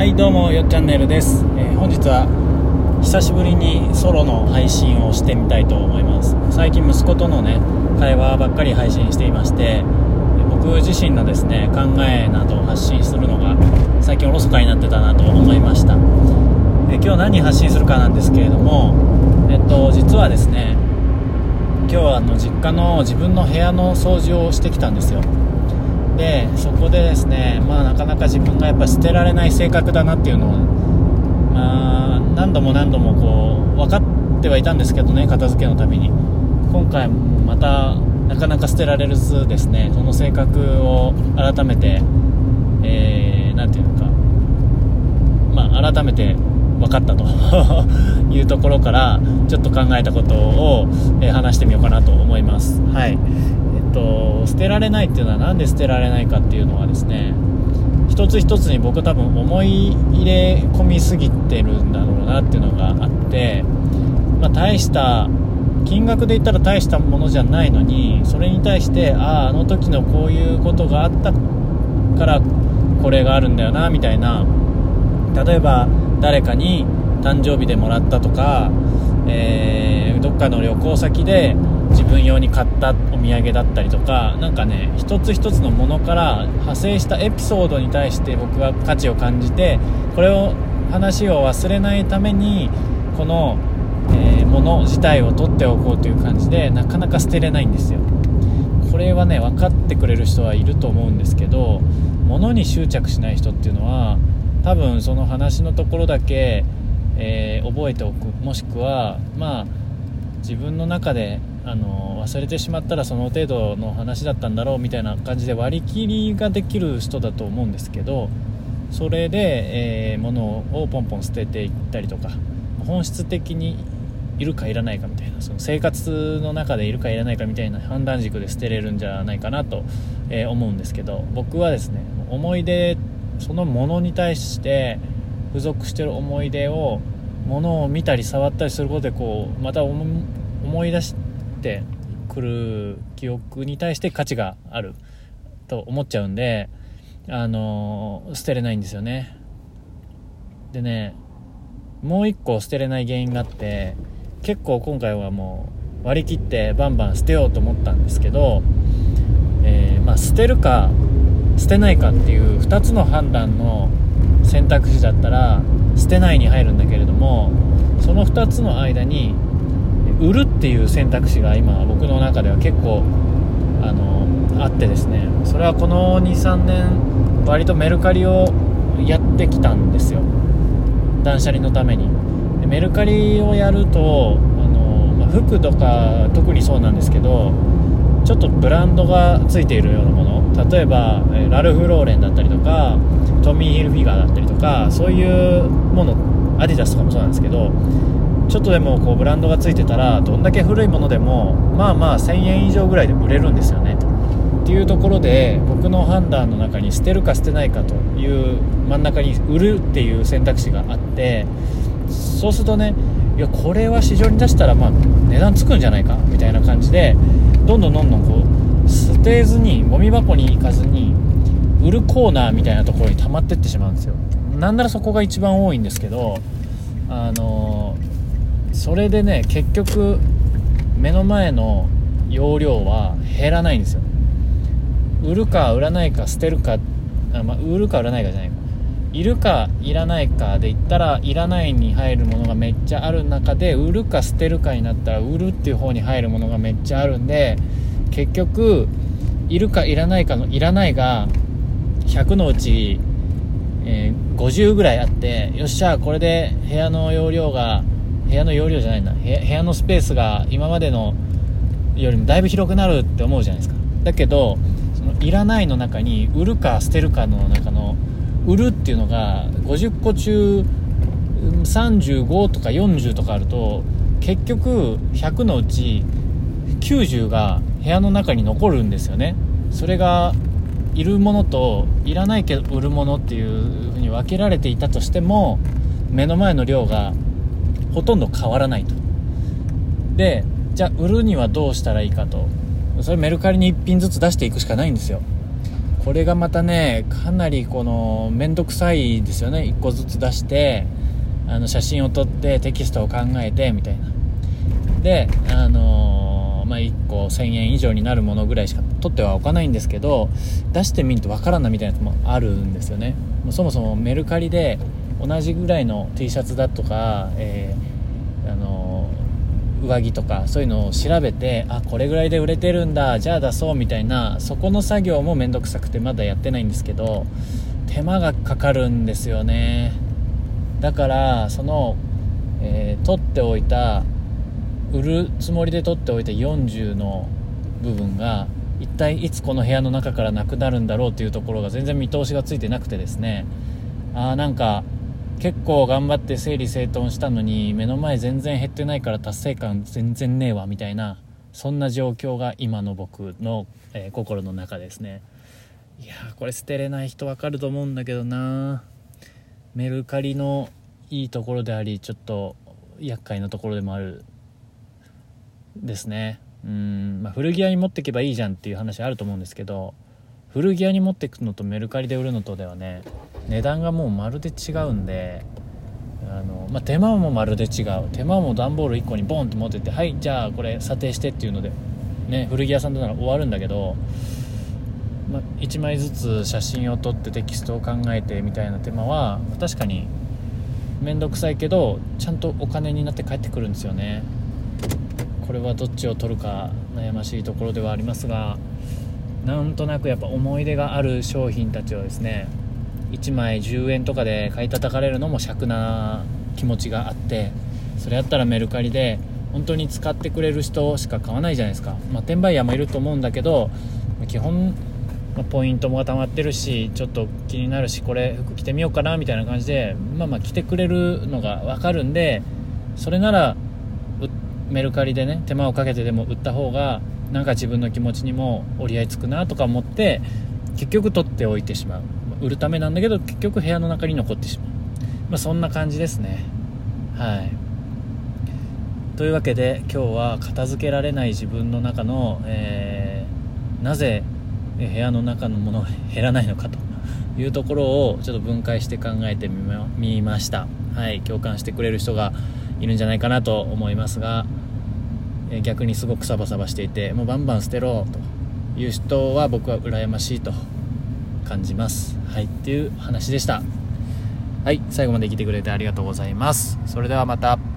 はいどうもよっチャンネルです、えー、本日は久しぶりにソロの配信をしてみたいと思います。最近息子とのね会話ばっかり配信していまして僕自身のですね考えなどを発信するのが最近おろそかになってたなと思いました。え今日何発信するかなんですけれどもえっと実はですね今日はあの実家の自分の部屋の掃除をしてきたんですよ。でそこでですね、まあ、なかなか自分がやっぱ捨てられない性格だなっていうのを、まあ、何度も何度もこう分かってはいたんですけどね片付けのために。今回またなかなか捨てられずですねその性格を改めて何、えー、て言うのか、まあ、改めて分かったと いうところからちょっと考えたことを、え話してみようかなと思います。はい。と捨てられないっていうのは何で捨てられないかっていうのはですね一つ一つに僕多分思い入れ込みすぎてるんだろうなっていうのがあって、まあ、大した金額で言ったら大したものじゃないのにそれに対してあああの時のこういうことがあったからこれがあるんだよなみたいな例えば誰かに誕生日でもらったとか、えー、どっかの旅行先で自分用に買ったお土産だったりとか何かね一つ一つのものから派生したエピソードに対して僕は価値を感じてこれを話を忘れないためにこの、えー、もの自体を取っておこうという感じでなかなか捨てれないんですよ。これはね分かってくれる人はいると思うんですけど物に執着しない人っていうのは多分その話のところだけ、えー、覚えておく。もしくはまあ自分の中であの忘れてしまったらその程度の話だったんだろうみたいな感じで割り切りができる人だと思うんですけどそれで、えー、物をポンポン捨てていったりとか本質的にいるかいらないかみたいなその生活の中でいるかいらないかみたいな判断軸で捨てれるんじゃないかなと、えー、思うんですけど僕はですね思い出そのものに対して付属してる思い出を物を見たり触ったりすることでこうまた思い出しててくる記憶に対して価値があると思っちゃうんであの捨てれないんですよね。でねもう一個捨てれない原因があって結構今回はもう割り切ってバンバン捨てようと思ったんですけど、えー、まあ、捨てるか捨てないかっていう2つの判断の選択肢だったら捨てないに入るんだけれどもその2つの間に売るっていう選択肢が今僕の中では結構あのあってですね。それはこの23年割とメルカリをやってきたんですよ。断捨離のために。でメルカリをやるとあの、まあ、服とか特にそうなんですけどちょっとブランドがついているようなもの。例えばラルフ・ローレンだったりとかトミー・ヒルフィガーだったりとかそういうものアディダスとかもそうなんですけどちょっとでもこうブランドがついてたらどんだけ古いものでもまあまあ1000円以上ぐらいで売れるんですよね。っていうところで僕の判断の中に捨てるか捨てないかという真ん中に売るっていう選択肢があってそうするとねいやこれは市場に出したらま値段つくんじゃないか？みたいな感じでどんどんどんどんこう捨てずにゴミ箱に行かずに売るコーナーみたいなところに溜まってってしまうんですよ。なんならそこが一番多いんですけどあのーそれでね結局目の前の容量は減らないんですよ。売るか売らないか捨てるかあ、まあ、売るか売らないかじゃないか。いるかいらないかで言ったらいらないに入るものがめっちゃある中で売るか捨てるかになったら売るっていう方に入るものがめっちゃあるんで結局いるかいらないかのいらないが100のうち、えー、50ぐらいあってよっしゃこれで部屋の容量が部屋の容量じゃないな。部屋のスペースが今までのよりもだいぶ広くなるって思うじゃないですか。だけどそのいらないの中に売るか捨てるかの中の売るっていうのが50個中35とか40とかあると結局100のうち90が部屋の中に残るんですよね。それがいるものといらないけど売るものっていう風に分けられていたとしても目の前の量がほとんど変わらないと。でじゃあ売るにはどうしたらいいかと。それメルカリに1品ずつ出していくしかないんですよ。これがまたねかなりこの面倒くさいですよね。1個ずつ出してあの写真を撮ってテキストを考えてみたいな。であのー、まあ、1個1000円以上になるものぐらいしか撮ってはおかないんですけど出してみるとわからんなみたいなやつもあるんですよね。そもそもメルカリで同じぐらいの T シャツだとか、えー、あの、上着とかそういうのを調べてあこれぐらいで売れてるんだじゃあ出そうみたいなそこの作業も面倒くさくてまだやってないんですけど手間がかかるんですよね。だからその、えー、取っておいた売るつもりで取っておいた40の部分が一体いつこの部屋の中からなくなるんだろうっていうところが全然見通しがついてなくてですね。あーなんか結構頑張って整理整頓したのに目の前全然減ってないから達成感全然ねえわみたいなそんな状況が今の僕の、えー、心の中ですね。いやこれ捨てれない人わかると思うんだけどな。メルカリのいいところでありちょっと厄介なところでもあるですね。うん、まあ、古着屋に持っていけばいいじゃんっていう話あると思うんですけど古着屋に持っていくのとメルカリで売るのとではね値段がもうまるで違うんであの、まあ、手間もまるで違う。手間も段ボール1個にボンって持ってってはいじゃあこれ査定してっていうので、ね、古着屋さんなら終わるんだけど、まあ、1枚ずつ写真を撮ってテキストを考えてみたいな手間は確かに面倒くさいけどちゃんとお金になって帰ってくるんですよね。これはどっちを取るか悩ましいところではありますがなんとなくやっぱ思い出がある商品たちをですね1枚10円とかで買い叩かれるのも尺な気持ちがあってそれやったらメルカリで本当に使ってくれる人しか買わないじゃないですか、まあ、転売ヤーもいると思うんだけど基本ま、ポイントも溜まってるしちょっと気になるしこれ服着てみようかなみたいな感じでまあまあ着てくれるのが分かるんでそれならメルカリでね手間をかけてでも売った方がなんか自分の気持ちにも折り合いつくなとか思って結局取っておいてしまう。売るためなんだけど結局部屋の中に残ってしまう、まあ、そんな感じですね。はい。というわけで今日は片付けられない自分の中の、えー、なぜ部屋の中のものが減らないのかと。いうところをちょっと分解して考えてみました。はい。共感してくれる人がいるんじゃないかなと思いますが逆にすごくサバサバしていてもうバンバン捨てろという人は僕は羨ましいと感じます。はいっていう話でした。はい最後まで聞いてくれてありがとうございます。それではまた。